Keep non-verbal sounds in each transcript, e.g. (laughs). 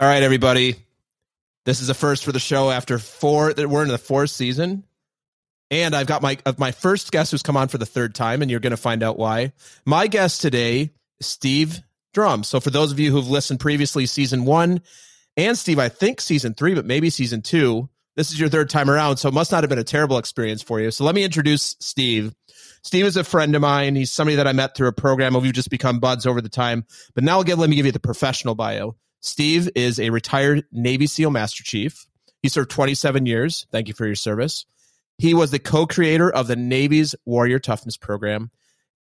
All right, everybody. This is a first for the show after four. that We're in the fourth season, and I've got my my first guest who's come on for the third time, and you're to find out why. My guest today, Steve Drum. So for those of you who've listened previously, season one, and Steve, I think season three, but maybe season two. This is your third time around, so it must not have been a terrible experience for you. So let me introduce Steve. Steve is a friend of mine. He's somebody that I met through a program. We've just become buds over the time. But now, again, let me give you the professional bio. Steve is a retired Navy SEAL Master Chief. He served 27 years. Thank you for your service. He was the co creator of the Navy's Warrior Toughness Program.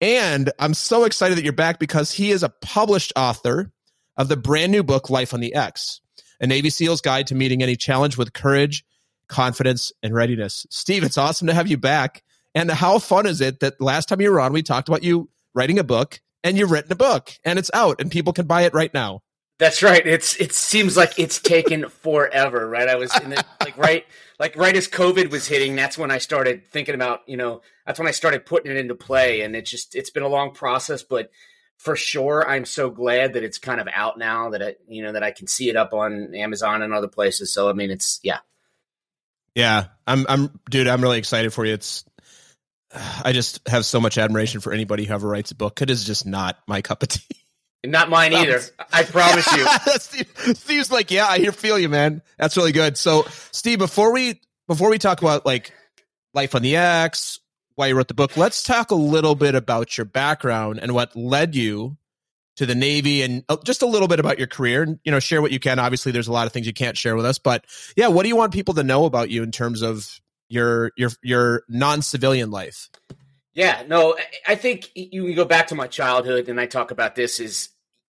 And I'm so excited that you're back because he is a published author of the brand new book, Life on the X, a Navy SEAL's guide to meeting any challenge with courage, confidence, and readiness. Steve, it's awesome to have you back. And how fun is it that last time you were on, we talked about you writing a book and you've written a book and it's out and people can buy it right now. That's right. It's it seems like it's taken forever, right? I was in the, like right like right as COVID was hitting, that's when I started thinking about, you know, that's when I started putting it into play and it just it's been a long process, but for sure I'm so glad that it's kind of out now that it, you know, that I can see it up on Amazon and other places. So I mean, it's yeah. Yeah. I'm I'm dude, I'm really excited for you. It's I just have so much admiration for anybody who ever writes a book. It is just not my cup of tea. Not mine either. I promise you. (laughs) Steve, Steve's like, yeah, I feel you, man. That's really good. So, Steve, before we before we talk about like life on the X, why you wrote the book, let's talk a little bit about your background and what led you to the Navy, and uh, just a little bit about your career. And you know, share what you can. Obviously, there's a lot of things you can't share with us, but yeah, what do you want people to know about you in terms of your your your non civilian life? Yeah, no, I think you can go back to my childhood, and I talk about this. Is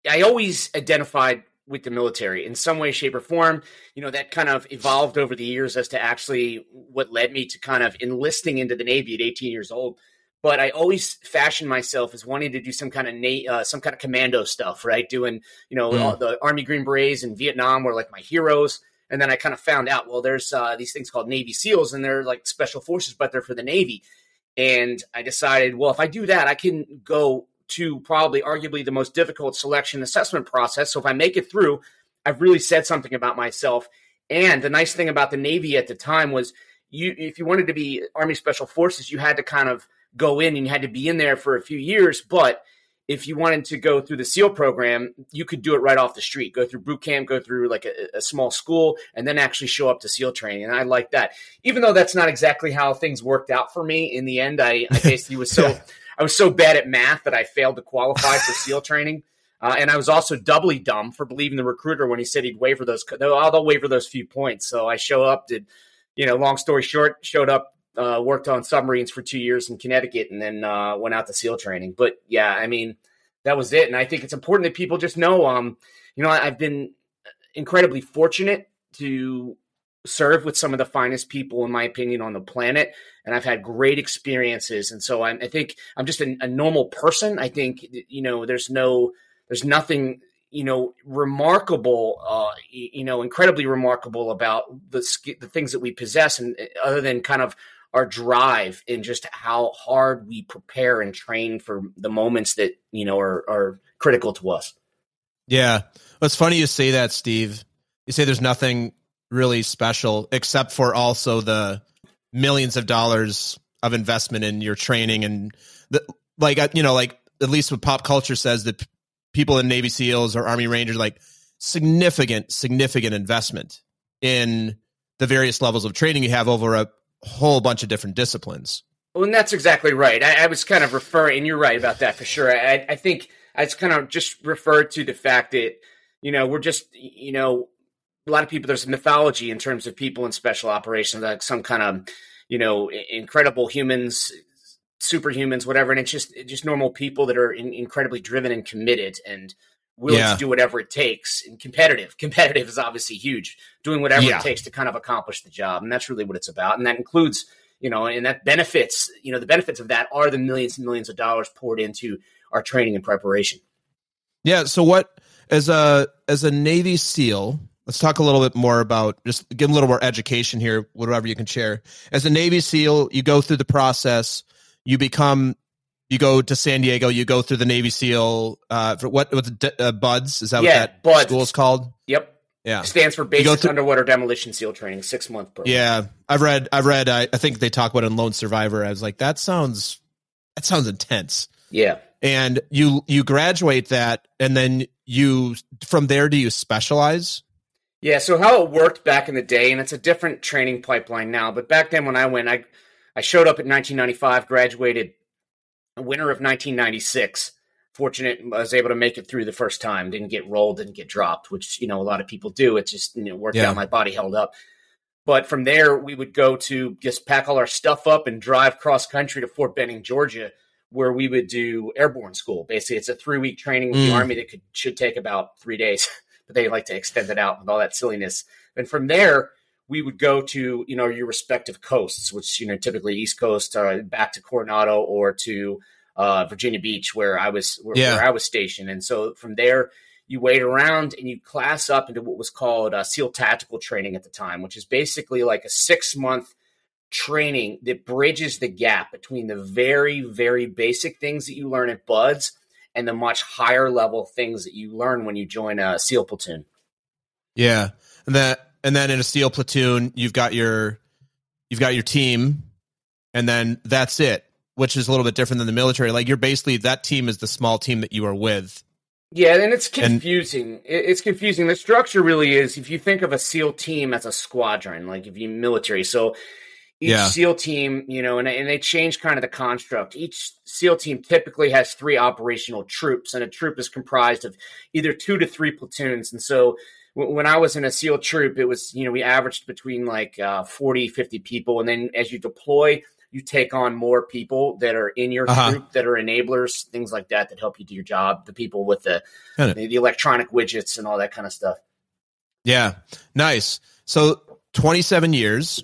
I always identified with the military in some way, shape, or form. You know, that kind of evolved over the years as to actually what led me to kind of enlisting into the Navy at 18 years old. But I always fashioned myself as wanting to do some kind of na- uh, some kind of commando stuff, right? Doing, you know, mm. the Army Green Berets in Vietnam were like my heroes. And then I kind of found out, well, there's uh, these things called Navy SEALs, and they're like special forces, but they're for the Navy. And I decided, well, if I do that, I can go to probably arguably the most difficult selection assessment process. So if I make it through, I've really said something about myself. And the nice thing about the Navy at the time was you if you wanted to be Army Special Forces, you had to kind of go in and you had to be in there for a few years. But if you wanted to go through the SEAL program, you could do it right off the street. Go through boot camp, go through like a, a, small school, and then actually show up to SEAL training. And I like that, even though that's not exactly how things worked out for me. In the end, I, I basically was so (laughs) I was so bad at math that I failed to qualify for (laughs) SEAL training. Uh, and I was also doubly dumb for believing the recruiter when he said he'd waiver those. They'll, they'll waiver those few points. So I show up, did you know? Long story short, showed up, uh, worked on submarines for two years in Connecticut, and then uh, went out to SEAL training. But yeah, I mean that was it. And I think it's important that people just know, um, you know, I've been incredibly fortunate to serve with some of the finest people, in my opinion, on the planet. And I've had great experiences. And so I'm, I think I'm just a, a normal person. I think, you know, there's no, there's nothing, you know, remarkable, uh, you know, incredibly remarkable about the, the things that we possess. And uh, other than kind of our drive and just how hard we prepare and train for the moments that you know are, are critical to us. Yeah, well, it's funny you say that, Steve. You say there's nothing really special except for also the millions of dollars of investment in your training and the like. Uh, you know, like at least what pop culture says that people in Navy SEALs or Army Rangers like significant, significant investment in the various levels of training you have over a whole bunch of different disciplines. Well, and that's exactly right. I, I was kind of referring, and you're right about that for sure. I, I think I just kind of just referred to the fact that you know we're just you know a lot of people there's a mythology in terms of people in special operations like some kind of you know incredible humans superhumans whatever and it's just just normal people that are in, incredibly driven and committed and willing yeah. to do whatever it takes and competitive (laughs) competitive is obviously huge doing whatever yeah. it takes to kind of accomplish the job and that's really what it's about and that includes you know and that benefits you know the benefits of that are the millions and millions of dollars poured into our training and preparation yeah so what as a as a navy seal let's talk a little bit more about just give a little more education here whatever you can share as a navy seal you go through the process you become you go to San Diego, you go through the Navy SEAL, uh, for what, what's uh, BUD/S? Is that yeah, what that BUD/S. school is called? Yep. Yeah. Stands for Basic through- Underwater Demolition SEAL Training, six month program. Yeah, I've read. I've read. I, I think they talk about it in Lone Survivor. I was like, that sounds, that sounds intense. Yeah. And you you graduate that, and then you from there do you specialize? Yeah. So how it worked back in the day, and it's a different training pipeline now. But back then, when I went, I I showed up in 1995, graduated winter of 1996 fortunate I was able to make it through the first time. Didn't get rolled, didn't get dropped, which you know a lot of people do. It just you know worked yeah. out. My body held up. But from there, we would go to just pack all our stuff up and drive cross country to Fort Benning, Georgia, where we would do airborne school. Basically, it's a three week training with mm. the Army that could should take about three days, (laughs) but they like to extend it out with all that silliness. And from there, we would go to you know your respective coasts, which you know typically East Coast, uh, back to Coronado or to uh, Virginia Beach, where I was where, yeah. where, I was stationed. And so from there, you wait around and you class up into what was called uh, SEAL Tactical Training at the time, which is basically like a six month training that bridges the gap between the very very basic things that you learn at BUD/S and the much higher level things that you learn when you join a SEAL platoon. Yeah, and that and then in a SEAL platoon, you've got your you've got your team, and then that's it which is a little bit different than the military. Like you're basically that team is the small team that you are with. Yeah, and it's confusing. And, it's confusing. The structure really is if you think of a SEAL team as a squadron, like if you military. So each yeah. SEAL team, you know, and, and they change kind of the construct. Each SEAL team typically has three operational troops, and a troop is comprised of either two to three platoons. And so when I was in a SEAL troop, it was, you know, we averaged between like uh, 40, 50 people. And then as you deploy, you take on more people that are in your uh-huh. troop that are enablers, things like that that help you do your job. The people with the the, the electronic widgets and all that kind of stuff. Yeah, nice. So twenty seven years.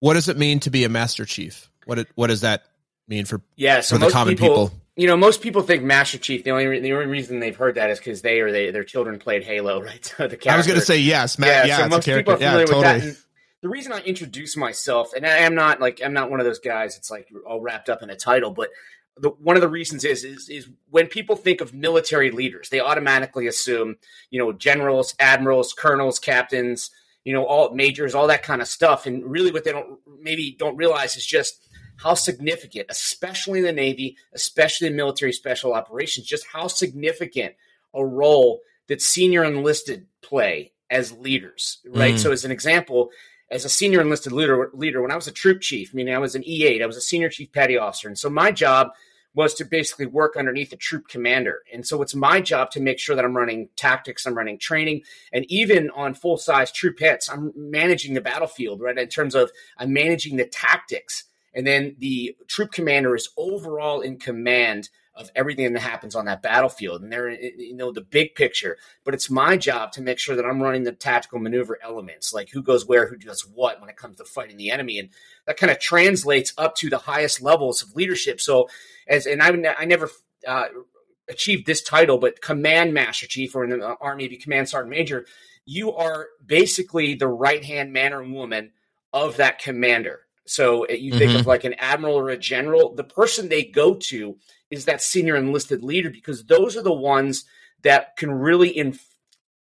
What does it mean to be a master chief? What what does that mean for yeah? So for the common people, people, You know, most people think Master Chief. The only the only reason they've heard that is because they or they their children played Halo, (laughs) right? So the character. I was going to say yes, Matt. Yeah, yeah so most people are familiar yeah, totally. with that the reason I introduce myself, and I am not like I'm not one of those guys. It's like all wrapped up in a title, but the, one of the reasons is, is is when people think of military leaders, they automatically assume you know generals, admirals, colonels, captains, you know all majors, all that kind of stuff. And really, what they don't maybe don't realize is just how significant, especially in the Navy, especially in military special operations, just how significant a role that senior enlisted play as leaders, right? Mm. So, as an example, as a senior enlisted leader, leader, when I was a troop chief, meaning I was an E8, I was a senior chief petty officer. And so my job was to basically work underneath a troop commander. And so it's my job to make sure that I'm running tactics, I'm running training, and even on full size troop hits, I'm managing the battlefield, right? In terms of I'm managing the tactics. And then the troop commander is overall in command of everything that happens on that battlefield. And they're you know the big picture but it's my job to make sure that i'm running the tactical maneuver elements like who goes where who does what when it comes to fighting the enemy. And that kind of translates up to the highest levels of leadership. So as and i, I never uh, achieved this title but command master chief or in the army be command sergeant major you are basically the right hand man or woman of that commander. So uh, you think mm-hmm. of like an admiral or a general the person they go to is that senior enlisted leader because those are the ones that can really inf-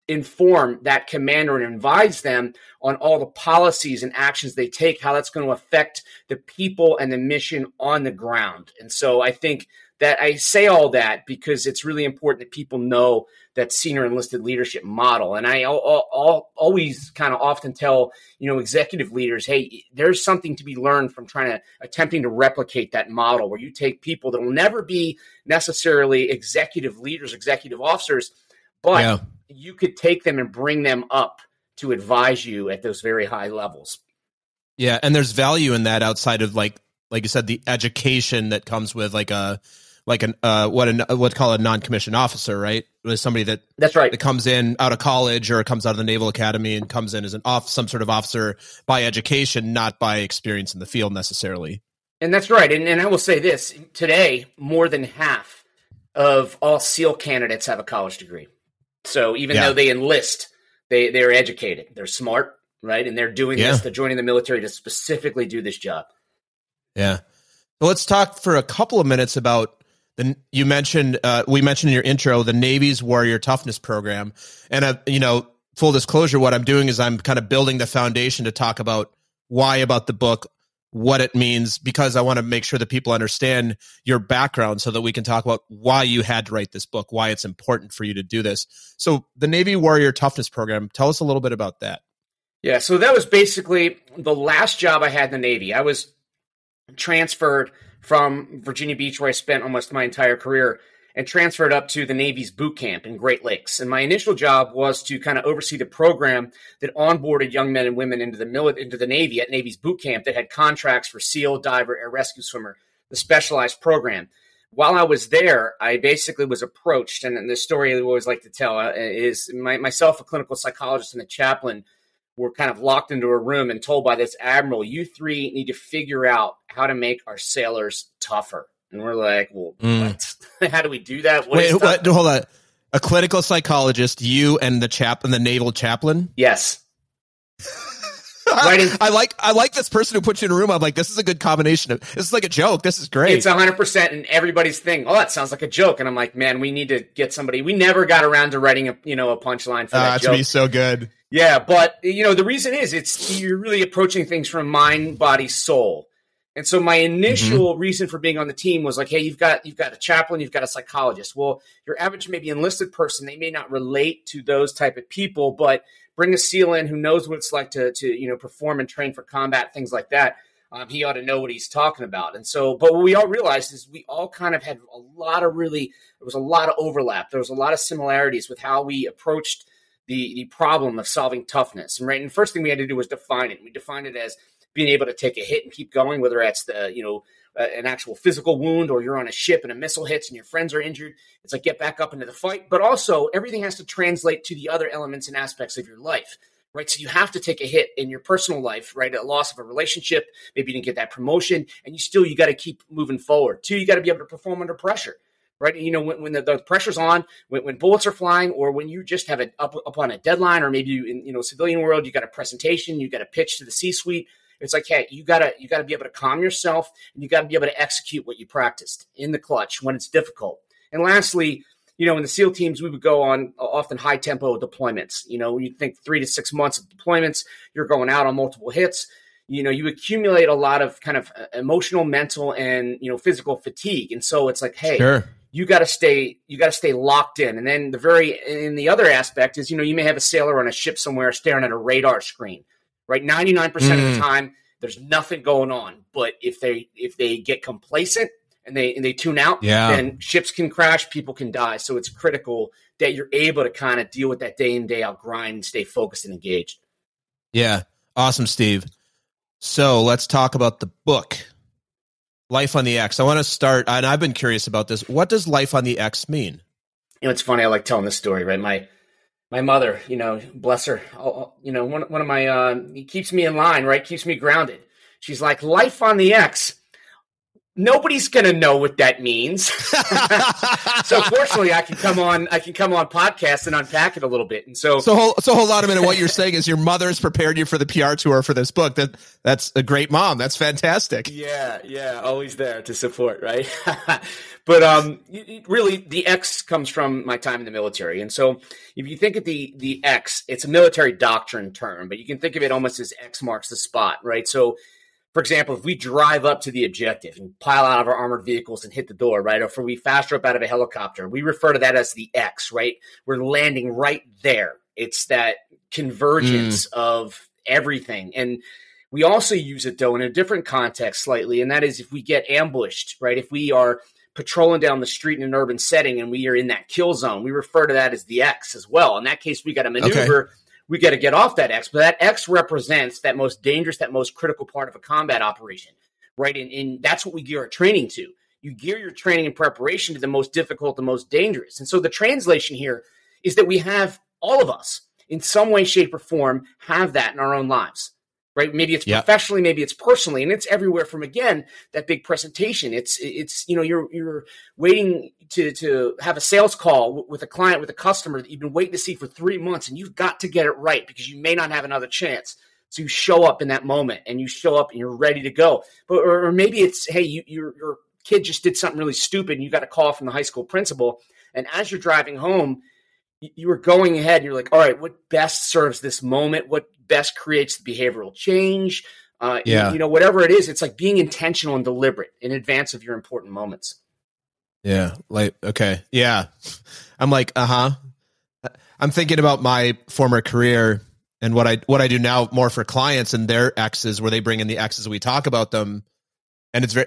inform that commander and advise them on all the policies and actions they take, how that's going to affect the people and the mission on the ground. And so I think that I say all that because it's really important that people know that senior enlisted leadership model. And I always kind of often tell, you know, executive leaders, hey, there's something to be learned from trying to attempting to replicate that model where you take people that will never be necessarily executive leaders, executive officers, but yeah. you could take them and bring them up to advise you at those very high levels. Yeah, and there's value in that outside of like like you said the education that comes with like a like an uh, what a what call a non commissioned officer, right? With somebody that that's right that comes in out of college or comes out of the Naval Academy and comes in as an off some sort of officer by education, not by experience in the field necessarily. And that's right. And, and I will say this today, more than half of all SEAL candidates have a college degree. So even yeah. though they enlist, they they're educated, they're smart, right? And they're doing yeah. this. They're joining the military to specifically do this job. Yeah. Well, let's talk for a couple of minutes about then you mentioned uh, we mentioned in your intro the Navy's Warrior Toughness Program, and uh, you know full disclosure, what I'm doing is I'm kind of building the foundation to talk about why about the book, what it means, because I want to make sure that people understand your background so that we can talk about why you had to write this book, why it's important for you to do this. So, the Navy Warrior Toughness Program, tell us a little bit about that. Yeah, so that was basically the last job I had in the Navy. I was transferred from Virginia Beach, where I spent almost my entire career, and transferred up to the Navy's boot camp in Great Lakes. And my initial job was to kind of oversee the program that onboarded young men and women into the mili- into the Navy at Navy's boot camp that had contracts for SEAL, diver, air rescue swimmer, the specialized program. While I was there, I basically was approached, and the story I always like to tell uh, is my, myself, a clinical psychologist and a chaplain, were kind of locked into a room and told by this admiral, "You three need to figure out how to make our sailors tougher." And we're like, well, Mm. what? (laughs) How do we do that? What Wait, is what, hold on. A clinical psychologist, you and the chap and the naval chaplain. Yes. Right (laughs) I like I like this person who puts you in a room. I'm like, this is a good combination of this is like a joke. This is great. It's hundred percent, and everybody's thing. Oh, that sounds like a joke, and I'm like, man, we need to get somebody. We never got around to writing a you know a punchline for Ah, that joke. gonna be so good. Yeah, but you know the reason is it's you're really approaching things from mind, body, soul. And so my initial reason for being on the team was like, hey, you've got you've got a chaplain, you've got a psychologist. Well, your average maybe enlisted person, they may not relate to those type of people, but bring a SEAL in who knows what it's like to to you know perform and train for combat, things like that. Um, he ought to know what he's talking about. And so, but what we all realized is we all kind of had a lot of really there was a lot of overlap. There was a lot of similarities with how we approached the the problem of solving toughness. And right, and the first thing we had to do was define it. We defined it as being able to take a hit and keep going, whether that's the you know uh, an actual physical wound or you're on a ship and a missile hits and your friends are injured. It's like get back up into the fight. But also everything has to translate to the other elements and aspects of your life. Right. So you have to take a hit in your personal life, right? A loss of a relationship, maybe you didn't get that promotion, and you still you got to keep moving forward. Two, you got to be able to perform under pressure right? You know, when, when the, the pressure's on, when, when bullets are flying, or when you just have it up, up on a deadline, or maybe you, in you know civilian world, you got a presentation, you got a pitch to the C-suite. It's like, hey, you gotta you gotta be able to calm yourself, and you got to be able to execute what you practiced in the clutch when it's difficult. And lastly, you know, in the SEAL teams, we would go on often high tempo deployments. You know, you think three to six months of deployments, you're going out on multiple hits you know you accumulate a lot of kind of uh, emotional mental and you know physical fatigue and so it's like hey Sure. you got to stay you got to stay locked in and then the very in the other aspect is you know you may have a sailor on a ship somewhere staring at a radar screen right 99% of Mm. the time there's nothing going on but if they if they get complacent and they and they tune out Yeah. then ships can crash people can die so it's critical that you're able to kind of deal with that day in day out grind and stay focused and engaged Yeah. Awesome, Steve. So let's talk about the book, Life on the X. I want to start, and I've been curious about this. What does Life on the X mean? you know, it's funny. I like telling this story, right? My my mother, you know, bless her, oh, you know, one one of my uh, keeps me in line, right? Keeps me grounded. She's like, life on the X. Nobody's gonna know what that means. (laughs) so fortunately, I can come on. I can come on podcast and unpack it a little bit. And so, So hold, so hold on a minute. What you're saying is your mother's prepared you for the PR tour for this book. That that's a great mom. That's fantastic. Yeah, yeah, always there to support, right? (laughs) but um, really, the X comes from my time in the military, and so if you think of the the X, it's a military doctrine term, but you can think of it almost as X marks the spot, right? So, for example, if we drive up to the objective and pile out of our armored vehicles and hit the door, right, or if we fast up out of a helicopter, we refer to that as the X, right? We're landing right there. It's that convergence hmm. of everything, and we also use it though in a different context slightly, and that is if we get ambushed, right? If we are patrolling down the street in an urban setting and we are in that kill zone, we refer to that as the X as well. In that case, we got to maneuver, we got to get off that X, but that X represents that most dangerous, that most critical part of a combat operation, right? And, and that's what we gear our training to. You gear your training and preparation to the most difficult, the most dangerous. And so the translation here is that we have all of us in some way, shape, or form have that in our own lives right? Maybe it's professionally, maybe it's personally, and it's everywhere from again that big presentation. It's it's you know you're you're waiting to to have a sales call with a client with a customer that you've been waiting to see for three months, and you've got to get it right because you may not have another chance. So you show up in that moment, and you show up, and you're ready to go. But or, or maybe it's hey, you your your kid just did something really stupid, and you got a call from the high school principal, and as you're driving home you were going ahead and you're like, all right, what best serves this moment? What best creates the behavioral change? Uh, yeah. You, know, whatever it is, it's like being intentional and deliberate in advance of your important moments. Yeah. Like, okay. Yeah. I'm like, uh huh. I'm thinking about my former career and what I what I do now more for clients and their exes where they bring in the exes we talk about them and it's very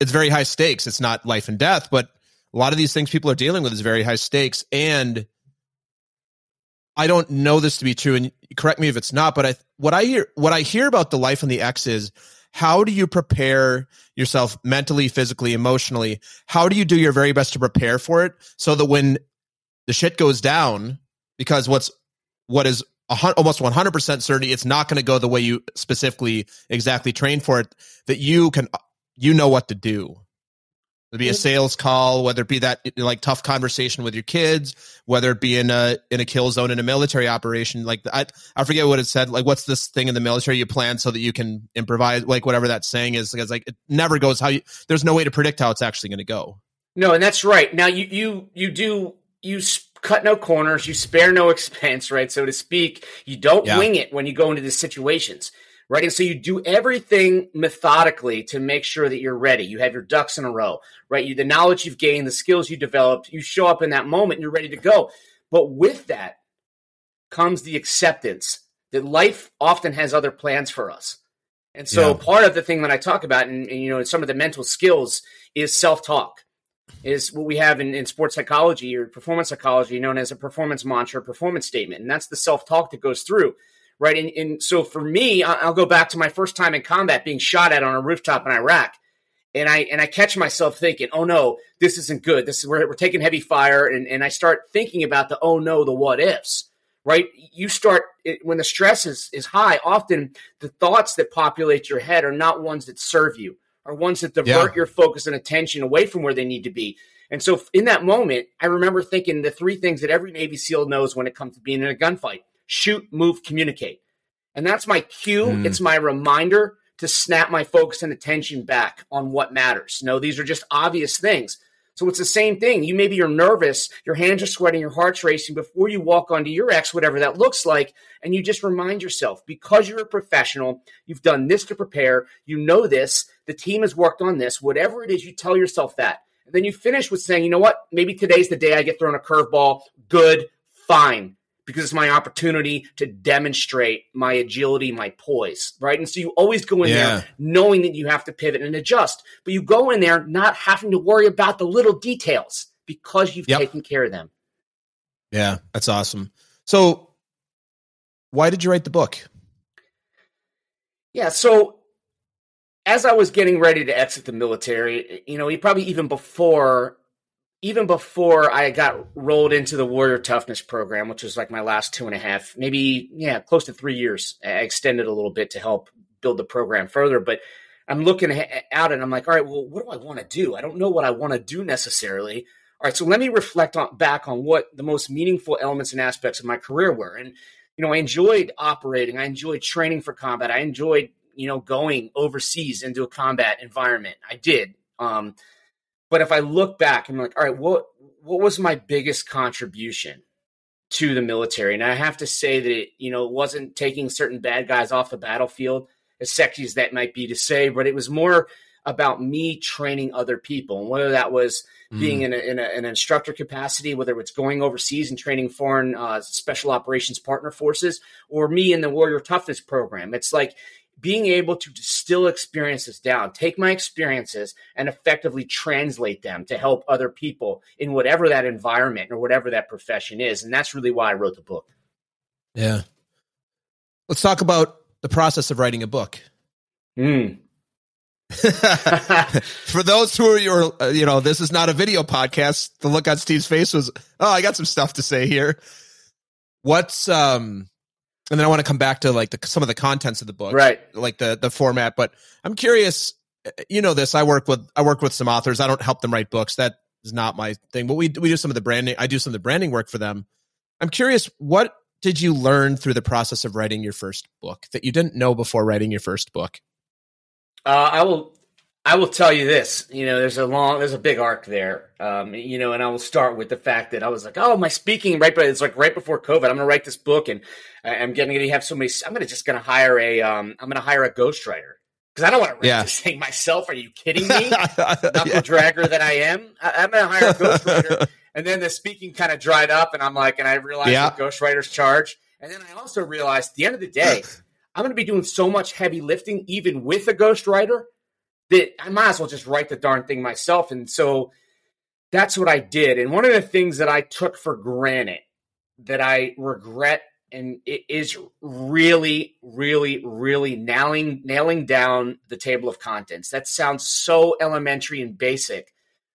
it's very high stakes it's not life and death but a lot of these things people are dealing with is very high stakes and I don't know this to be true and correct me if it's not but I what I hear what I hear about the life and the X is how do you prepare yourself mentally physically emotionally? How do you do your very best to prepare for it so that when the shit goes down because what's what is almost 100% certainty it's not going to go the way you specifically exactly train for it that you can you know what to do It'd be a sales call, whether it be that like tough conversation with your kids, whether it be in a in a kill zone in a military operation. Like I I forget what it said. Like what's this thing in the military you plan so that you can improvise? Like whatever that saying is, because like it never goes how you. There's no way to predict how it's actually going to go. No, and that's right. Now you you you do you cut no corners, you spare no (laughs) expense, right? So to speak, you don't yeah. wing it when you go into these situations, right? And so you do everything methodically to make sure that you're ready. You have your ducks in a row, right? You, the knowledge you've gained, the skills you developed, you show up in that moment and you're ready to go. But with that comes the acceptance that life often has other plans for us. And so yeah. part of the thing that I talk about and, and you know, some of the mental skills is self-talk is what we have in, in sports psychology or performance psychology known as a performance mantra, performance statement. And that's the self talk that goes through, right? And, and, so for me, I'll go back to my first time in combat being shot at on a rooftop in Iraq. And I and I catch myself thinking, oh no, this isn't good. This is we're, we're taking heavy fire, and, and I start thinking about the oh no, the what ifs, right? You start when the stress is is high. Often the thoughts that populate your head are not ones that serve you are ones that divert yeah. your focus and attention away from where they need to be. And so in that moment, I remember thinking the three things that every Navy SEAL knows when it comes to being in a gunfight shoot, move, communicate. And that's my cue. Mm. It's my reminder to snap my focus and attention back on what matters. No, these are just obvious things. So it's the same thing. You maybe you're nervous, your hands are sweating, your heart's racing before you walk onto your X, whatever that looks like, and you just remind yourself because you're a professional, you've done this to prepare, you know this, the team has worked on this, whatever it is, you tell yourself that. And then you finish with saying, you know what, maybe today's the day I get thrown a curveball. Good, fine because it's my opportunity to demonstrate my agility, my poise, right? And so you always go in yeah. there knowing that you have to pivot and adjust, but you go in there not having to worry about the little details because you've yep. taken care of them. Yeah, that's awesome. So, why did you write the book? Yeah, so as I was getting ready to exit the military, you know, probably even before even before I got rolled into the Warrior Toughness program, which was like my last two and a half, maybe, yeah, close to three years, I extended a little bit to help build the program further. But I'm looking out and I'm like, all right, well, what do I want to do? I don't know what I want to do necessarily. All right, so let me reflect on, back on what the most meaningful elements and aspects of my career were. And, you know, I enjoyed operating, I enjoyed training for combat, I enjoyed, you know, going overseas into a combat environment. I did. Um, but if I look back, I'm like, all right, what what was my biggest contribution to the military? And I have to say that it, you know, it wasn't taking certain bad guys off the battlefield, as sexy as that might be to say, but it was more about me training other people, and whether that was being mm. in, a, in a, an instructor capacity, whether it's going overseas and training foreign uh, special operations partner forces, or me in the warrior toughness program. It's like being able to distill experiences down, take my experiences and effectively translate them to help other people in whatever that environment or whatever that profession is. And that's really why I wrote the book. Yeah. Let's talk about the process of writing a book. Mm. (laughs) For those who are your, uh, you know, this is not a video podcast. The look on Steve's face was, oh, I got some stuff to say here. What's um and then I want to come back to like the, some of the contents of the book, right? Like the the format. But I'm curious. You know this. I work with I work with some authors. I don't help them write books. That is not my thing. But we we do some of the branding. I do some of the branding work for them. I'm curious. What did you learn through the process of writing your first book that you didn't know before writing your first book? Uh, I will I will tell you this, you know, there's a long, there's a big arc there, um, you know, and I will start with the fact that I was like, oh, my speaking right, but it's like right before COVID. I'm going to write this book, and I'm getting to have so many. I'm going to just going to hire a, um, I'm going to hire a ghostwriter because I don't want to write yeah. this thing myself. Are you kidding me? (laughs) Knuckle yeah. dragger that I am, I, am going to hire a ghostwriter. (laughs) and then the speaking kind of dried up, and I'm like, and I realized yeah. ghostwriters charge, and then I also realized at the end of the day, (laughs) I'm going to be doing so much heavy lifting, even with a ghostwriter that I might as well just write the darn thing myself. And so that's what I did. And one of the things that I took for granted that I regret and it is really, really, really nailing nailing down the table of contents. That sounds so elementary and basic.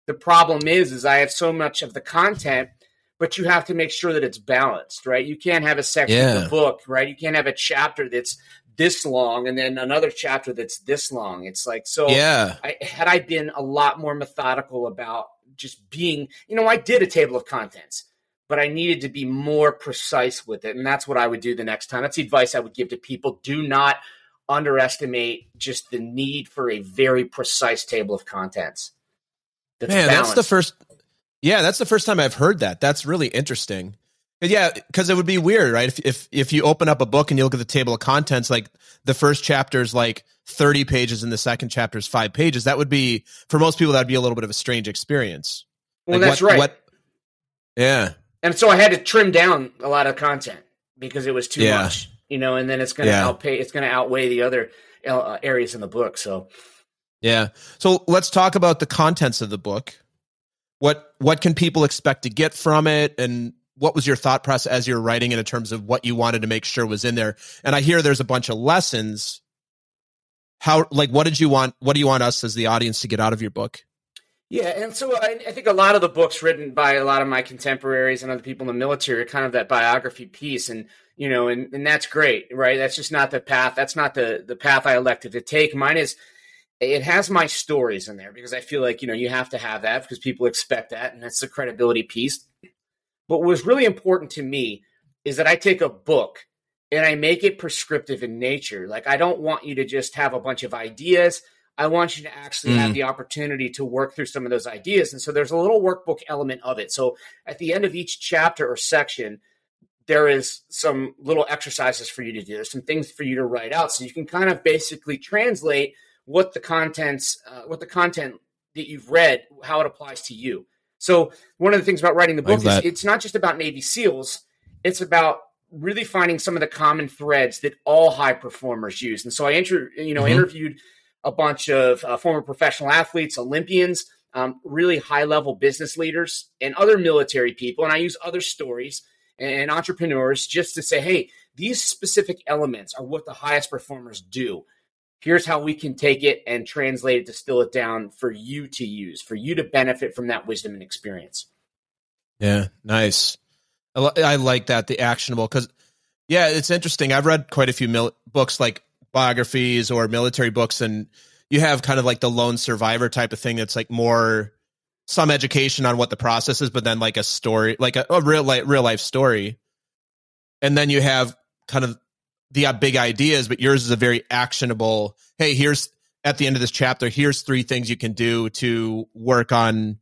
The problem is, is I have so much of the content, but you have to make sure that it's balanced, right? You can't have a section yeah. of the book, right? You can't have a chapter that's this long and then another chapter that's this long. It's like so. Yeah. I, had I been a lot more methodical about just being, you know, I did a table of contents, but I needed to be more precise with it, and that's what I would do the next time. That's the advice I would give to people. Do not underestimate just the need for a very precise table of contents. That's Man, balanced. that's the first. Yeah, that's the first time I've heard that. That's really interesting. Yeah, because it would be weird, right? If, if if you open up a book and you look at the table of contents, like the first chapter is like thirty pages and the second chapter is five pages, that would be for most people that would be a little bit of a strange experience. Well, like that's what, right. What, yeah, and so I had to trim down a lot of content because it was too yeah. much, you know. And then it's going to yeah. outpay, it's going to outweigh the other uh, areas in the book. So, yeah. So let's talk about the contents of the book. What what can people expect to get from it, and what was your thought process as you're writing it in terms of what you wanted to make sure was in there? And I hear there's a bunch of lessons. How, like, what did you want? What do you want us as the audience to get out of your book? Yeah, and so I, I, think a lot of the books written by a lot of my contemporaries and other people in the military are kind of that biography piece, and you know, and, and that's great, right? That's just not the path. That's not the the path I elected to take. Mine is it has my stories in there because I feel like you know you have to have that because people expect that, and that's the credibility piece. But what was really important to me is that I take a book and I make it prescriptive in nature. Like, I don't want you to just have a bunch of ideas. I want you to actually mm. have the opportunity to work through some of those ideas. And so there's a little workbook element of it. So at the end of each chapter or section, there is some little exercises for you to do. There's some things for you to write out. So you can kind of basically translate what the contents, uh, what the content that you've read, how it applies to you. So one of the things about writing the book is it's not just about Navy SEALs. It's about really finding some of the common threads that all high performers use. And so I inter- you know, mm-hmm. interviewed a bunch of uh, former professional athletes, Olympians, um, really high level business leaders, and other military people. And I use other stories and entrepreneurs just to say, hey, these specific elements are what the highest performers do here's how we can take it and translate it, distill it down for you to use, for you to benefit from that wisdom and experience. Yeah, nice. I like that the actionable because yeah, it's interesting. I've read quite a few mil- books like biographies or military books, and you have kind of like the lone survivor type of thing. That's like more some education on what the process is, but then like a story, like a, a real life, real life story. And then you have kind of the big ideas, but yours is a very actionable. Hey, here's at the end of this chapter. Here's three things you can do to work on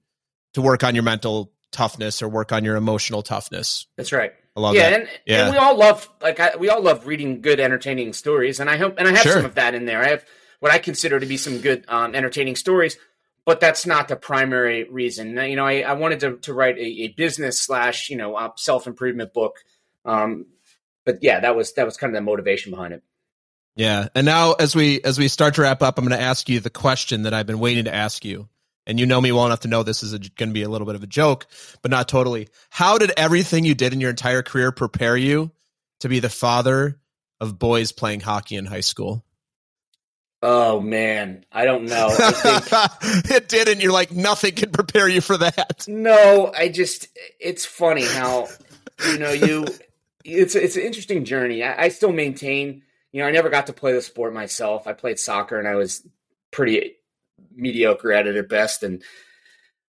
to work on your mental toughness or work on your emotional toughness. That's right. I love yeah, that. And, yeah, and we all love like I, we all love reading good, entertaining stories, and I hope and I have sure. some of that in there. I have what I consider to be some good, um, entertaining stories, but that's not the primary reason. You know, I, I wanted to, to write a, a business slash you know uh, self improvement book um, but yeah, that was that was kind of the motivation behind it. Yeah, and now as we as we start to wrap up, I'm going to ask you the question that I've been waiting to ask you. And you know me well enough to know this is going to be a little bit of a joke, but not totally. How did everything you did in your entire career prepare you to be the father of boys playing hockey in high school? Oh man, I don't know. I think, (laughs) it didn't. You're like nothing can prepare you for that. No, I just it's funny how you know you it's it's an interesting journey. I, I, still maintain, you know, I never got to play the sport myself. I played soccer and I was pretty mediocre at it at best. And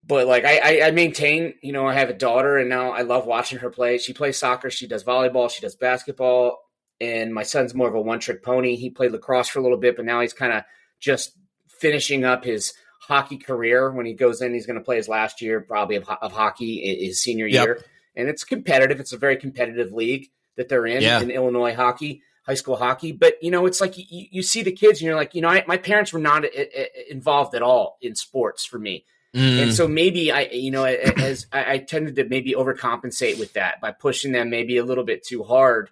but like I, I, I maintain, you know, I have a daughter and now I love watching her play. She plays soccer, she does volleyball, she does basketball, and my son's more of a one trick pony. He played lacrosse for a little bit, but now he's kind of just finishing up his hockey career when he goes in. He's going to play his last year, probably of, of hockey, his senior yep. year, and it's competitive. It's a very competitive league that they're in yeah. in Illinois hockey, high school hockey. But you know, it's like you, you see the kids, and you're like, you know, I, my parents were not a, a, involved at all in sports for me. Mm. And so mm. maybe I, you know, as I, I tended to maybe overcompensate with that by pushing them maybe a little bit too hard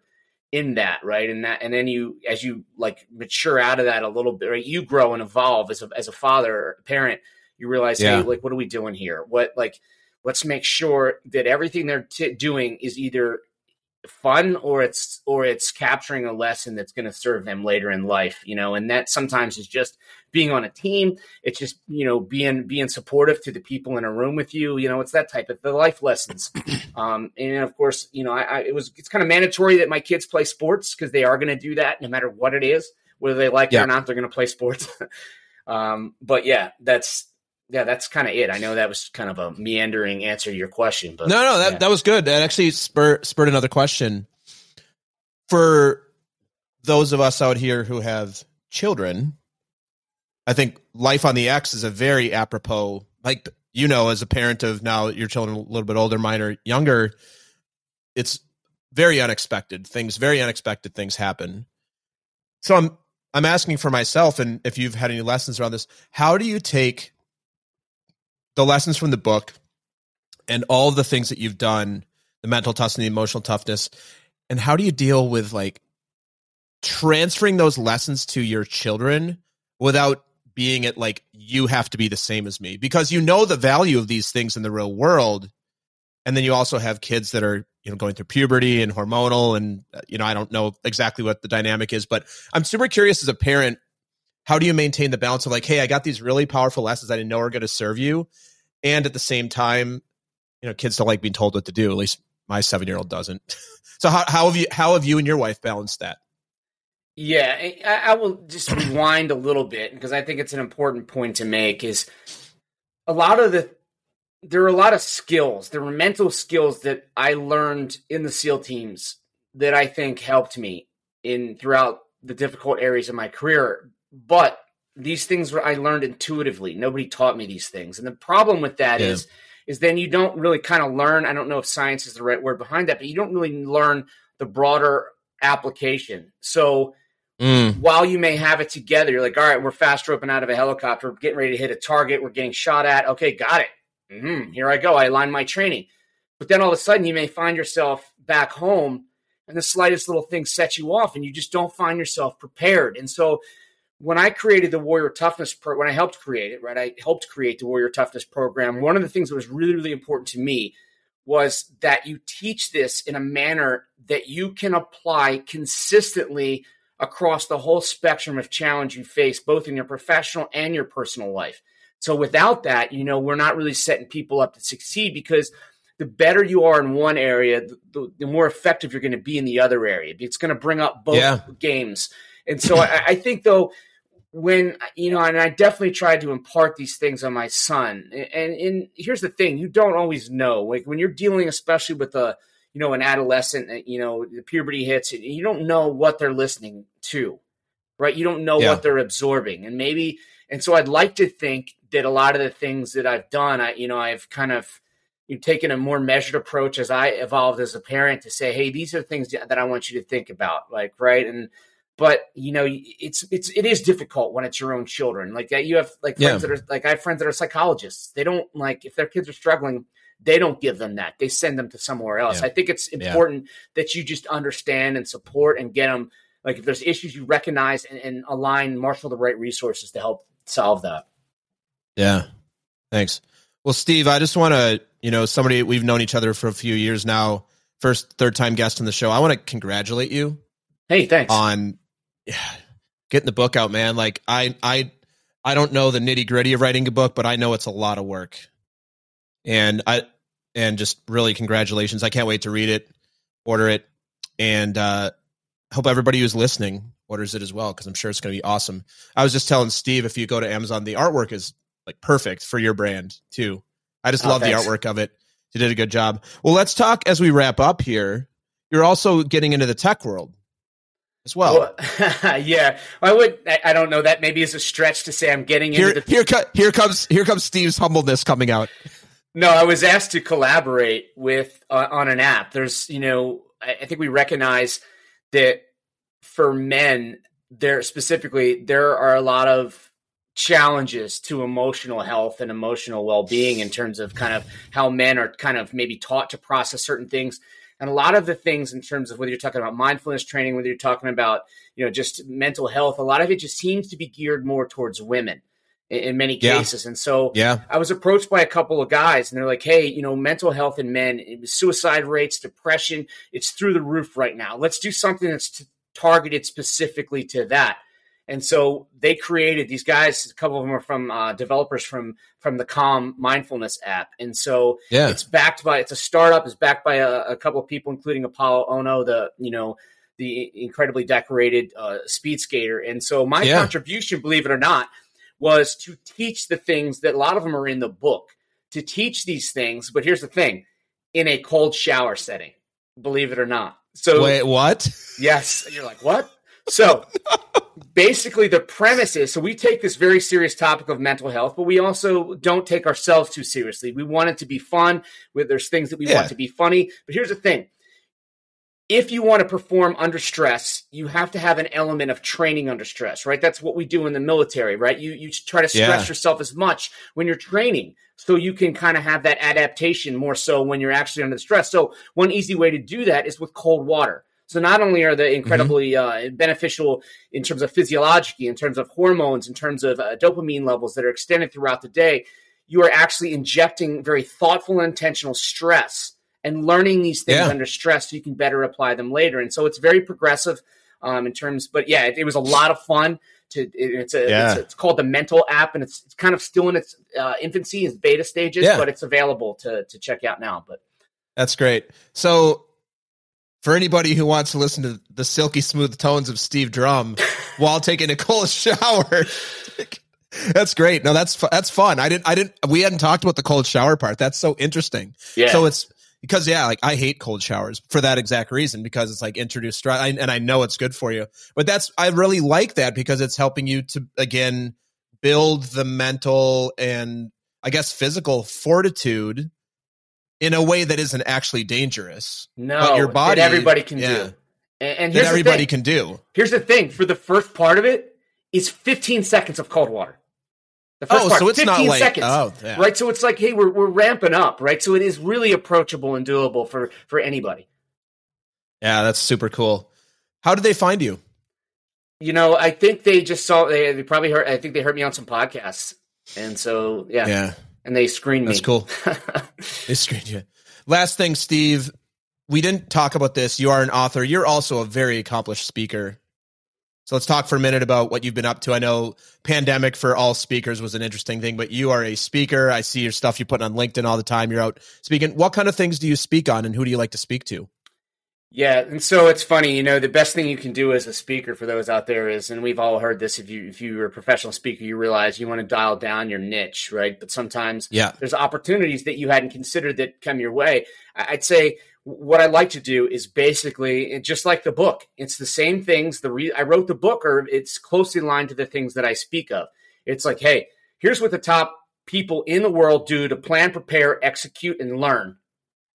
in that, right? And that, and then you, as you like mature out of that a little bit, right? You grow and evolve as a as a father or a parent. You realize, yeah. hey, like, what are we doing here? What like, let's make sure that everything they're t- doing is either fun or it's or it's capturing a lesson that's going to serve them later in life you know? And that sometimes is just being on a team. It's just you know being being supportive to the people in a room with you you know? It's that type of the life lessons. (clears throat) Um and of course you know I, I it was it's kind of mandatory that my kids play sports because they are going to do that no matter what it is whether they like yeah. it or not they're going to play sports. (laughs) Um but yeah that's yeah, that's kind of it. I know that was kind of a meandering answer to your question, but no, no, that yeah. that was good. That actually spurred spurred another question for those of us out here who have children. I think life on the X is a very apropos, like you know, as a parent of now your children a little bit older, mine are younger. It's very unexpected things. Very unexpected things happen. So I'm I'm asking for myself, and if you've had any lessons around this, how do you take the lessons from the book and all the things that you've done, the mental toughness and the emotional toughness, and how do you deal with like transferring those lessons to your children without being it like you have to be the same as me? Because you know the value of these things in the real world and then you also have kids that are you know going through puberty and hormonal and uh, you know I don't know exactly what the dynamic is but I'm super curious as a parent how do you maintain the balance of like, hey, I got these really powerful lessons I didn't know are going to serve you, and at the same time, you know, kids don't like being told what to do. At least my seven year old doesn't. (laughs) so how how have you how have you and your wife balanced that? Yeah, I, I will just rewind a little bit because I think it's an important point to make. Is a lot of the there are a lot of skills, there were mental skills that I learned in the SEAL teams that I think helped me in throughout the difficult areas of my career but these things were I learned intuitively. Nobody taught me these things. And the problem with that yeah. is, is then you don't really kind of learn. I don't know if science is the right word behind that, but you don't really learn the broader application. So mm. while you may have it together, you're like, all right, we're fast roping out of a helicopter, we're getting ready to hit a target, we're getting shot at. Okay, got it. Mm-hmm. Here I go. I align my training. But then all of a sudden you may find yourself back home and the slightest little thing sets you off and you just don't find yourself prepared. And so when I created the Warrior Toughness, pro- when I helped create it, right, I helped create the Warrior Toughness program. One of the things that was really, really important to me was that you teach this in a manner that you can apply consistently across the whole spectrum of challenge you face, both in your professional and your personal life. So without that, you know, we're not really setting people up to succeed because the better you are in one area, the, the more effective you're going to be in the other area. It's going to bring up both yeah. games. And so I, I think though when you know, and I definitely tried to impart these things on my son. And, and here's the thing: you don't always know. Like when you're dealing, especially with a you know an adolescent, uh, you know, the puberty hits, you don't know what they're listening to, right? You don't know yeah. what they're absorbing, and maybe. And so I'd like to think that a lot of the things that I've done, I you know, I've kind of you've taken a more measured approach as I evolved as a parent to say, hey, these are things that I want you to think about, like right and but you know it's it's it is difficult when it's your own children like uh, you have like friends yeah. that are like i have friends that are psychologists they don't like if their kids are struggling they don't give them that they send them to somewhere else yeah. i think it's important yeah. that you just understand and support and get them like if there's issues you recognize and, and align marshal the right resources to help solve that yeah thanks well steve i just want to you know somebody we've known each other for a few years now first third time guest on the show i want to congratulate you Hey, thanks. On (sighs) getting the book out, man. Like I I I don't know the nitty gritty of writing a book, but I know it's a lot of work. And I and just really congratulations. I can't wait to read it, order it, and uh hope everybody who's listening orders it as well because I'm sure it's going to be awesome. I was just telling Steve if you go to Amazon, the artwork is like perfect for your brand too. I just oh, love thanks. the artwork of it. You did a good job. Well, let's talk as we wrap up here. You're also getting into the tech world. As well. well (laughs) yeah, I would. I, I, don't know. That maybe is a stretch to say I'm getting here, into the. Here, here comes here comes Steve's humbleness coming out. No, I was asked to collaborate with uh, on an app. There's, you know, I, I think we recognize that for men, there specifically there are a lot of challenges to emotional health and emotional well-being in terms of kind of how men are kind of maybe taught to process certain things and a lot of the things in terms of whether you're talking about mindfulness training whether you're talking about you know just mental health a lot of it just seems to be geared more towards women in, in many cases. Yeah. and so yeah. I was approached by a couple of guys and they're like hey you know mental health in men suicide rates depression it's through the roof right now. Let's do something that's targeted specifically to that and so they created these guys. A couple of them are from uh, developers from from the Calm Mindfulness app, and so yeah. it's backed by it's a startup. It's backed by a, a couple of people, including Apolo Ohno, the you know the incredibly decorated uh, speed skater. And so my yeah. contribution, believe it or not, was to teach the things that a lot of them are in the book. To teach these things, but here's the thing: in a cold shower setting, believe it or not. So wait, what? Yes, you're like what? So basically, the premise is so we take this very serious topic of mental health, but we also don't take ourselves too seriously. We want it to be fun. There's things that we yeah. want to be funny. But here's the thing if you want to perform under stress, you have to have an element of training under stress, right? That's what we do in the military, right? You you try to stress yeah. yourself as much when you're training so you can kind of have that adaptation more so when you're actually under stress. So one easy way to do that is with cold water. So not only are they incredibly mm-hmm. uh, beneficial in terms of physiology, in terms of hormones, in terms of uh, dopamine levels that are extended throughout the day, you are actually injecting very thoughtful and intentional stress and learning these things yeah. under stress so you can better apply them later. And so it's very progressive um, in terms, but yeah, it, it, was a lot of fun. To it, it's a, yeah. it's, it's, called the Mental app, and it's, it's kind of still in its uh, infancy, its beta stages, yeah. but it's available to to check out now. But that's great. So for anybody who wants to listen to the silky smooth tones of Steve Drum (laughs) while taking a cold shower. (laughs) that's great. No, that's that's fun. I didn't I didn't we hadn't talked about the cold shower part. That's so interesting. Yeah. So it's because yeah, like I hate cold showers for that exact reason because it's like introduce stress I, and I know it's good for you. But that's I really like that because it's helping you to again build the mental and I guess physical fortitude in a way that isn't actually dangerous. No, but your body, everybody can yeah, do. And, and here's everybody can do. Here's the thing: for the first part of it, is 15 seconds of cold water. The first oh, part, so it's 15 not like, seconds, oh, yeah. right? So it's like, hey, we're we're ramping up, right? So it is really approachable and doable for for anybody. Yeah, that's super cool. How did they find you? You know, I think they just saw. They, they probably heard. I think they heard me on some podcasts, and so yeah, yeah and they screened me. That's cool. (laughs) they screened you. Last thing, Steve, we didn't talk about this. You are an author. You're also a very accomplished speaker. So let's talk for a minute about what you've been up to. I know pandemic for all speakers was an interesting thing, but you are a speaker. I see your stuff you put on LinkedIn all the time. You're out speaking. What kind of things do you speak on and who do you like to speak to? Yeah, and so it's funny, you know, the best thing you can do as a speaker for those out there is, and we've all heard this. If you if you're a professional speaker, you realize you want to dial down your niche, right? But sometimes, yeah, there's opportunities that you hadn't considered that come your way. I'd say what I like to do is basically just like the book. It's the same things. The re- I wrote the book, or it's closely aligned to the things that I speak of. It's like, hey, here's what the top people in the world do to plan, prepare, execute, and learn,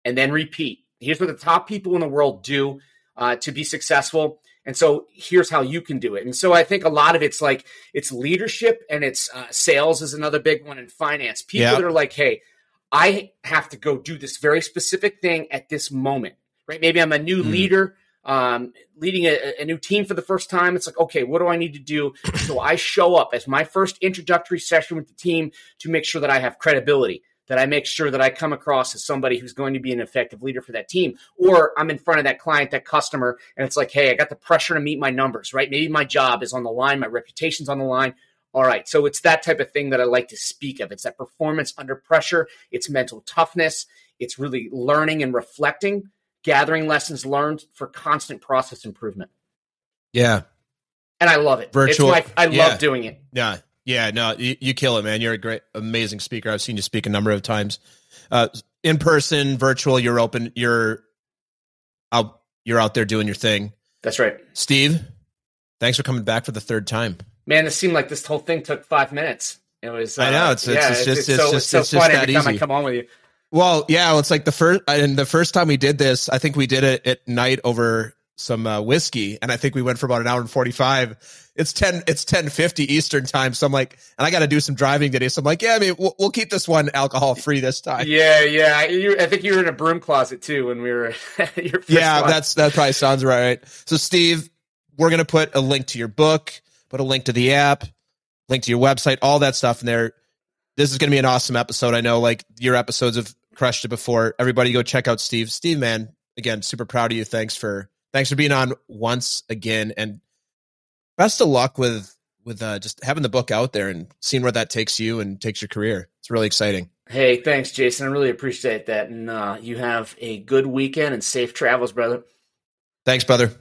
and then repeat Here's what the top people in the world do uh, to be successful. And so here's how you can do it. And so I think a lot of it's like it's leadership and it's uh, sales is another big one in finance. People that are like, hey, I have to go do this very specific thing at this moment, right? Maybe I'm a new mm. leader, um, leading a, a, new team for the first time. It's like, okay, what do I need to do? so I show up as my first introductory session with the team to make sure that I have credibility that I make sure that I come across as somebody who's going to be an effective leader for that team. Or I'm in front of that client, that customer, and it's like, hey, I got the pressure to meet my numbers, right? Maybe my job is on the line, my reputation's on the line. All right. So it's that type of thing that I like to speak of. It's that performance under pressure, it's mental toughness, it's really learning and reflecting, gathering lessons learned for constant process improvement. Yeah. And I love it. Virtual. My, I yeah. love doing it. Yeah. Yeah, no, you, you, kill it, man. You're a great, amazing speaker. I've seen you speak a number of times, uh, in person, virtual. You're open. You're out. You're out there doing your thing. That's right, Steve. Thanks for coming back for the third time. Man, it seemed like this whole thing took five minutes. It was. Uh, I know it's, it's, yeah, it's just it's, so, just so it's fun just that every time easy. I come on with you. Well, yeah, it's like the first and the first time we did this, I think we did it at night over some uh, whiskey, and I think we went for about an hour and forty five. It's ten, it's ten fifty Eastern time, so I'm like, and I got to do some driving today, so I'm like, yeah, I mean, we'll, we'll keep this one alcohol free this time. Yeah, yeah. You, I think you were in a broom closet too when we were. (laughs) your first yeah, one. that's that probably sounds right. So, Steve, we're gonna put a link to your book, put a link to the app, link to your website, all that stuff in there. This is gonna be an awesome episode. I know, like your episodes have crushed it before. Everybody, go check out Steve. Steve, man, again, super proud of you. Thanks for thanks for being on once again, and best of luck with with uh, just having the book out there and seeing where that takes you and takes your career. It's really exciting. Hey, thanks, Jason. I really appreciate that, and uh, you have a good weekend and safe travels, brother. Thanks, brother.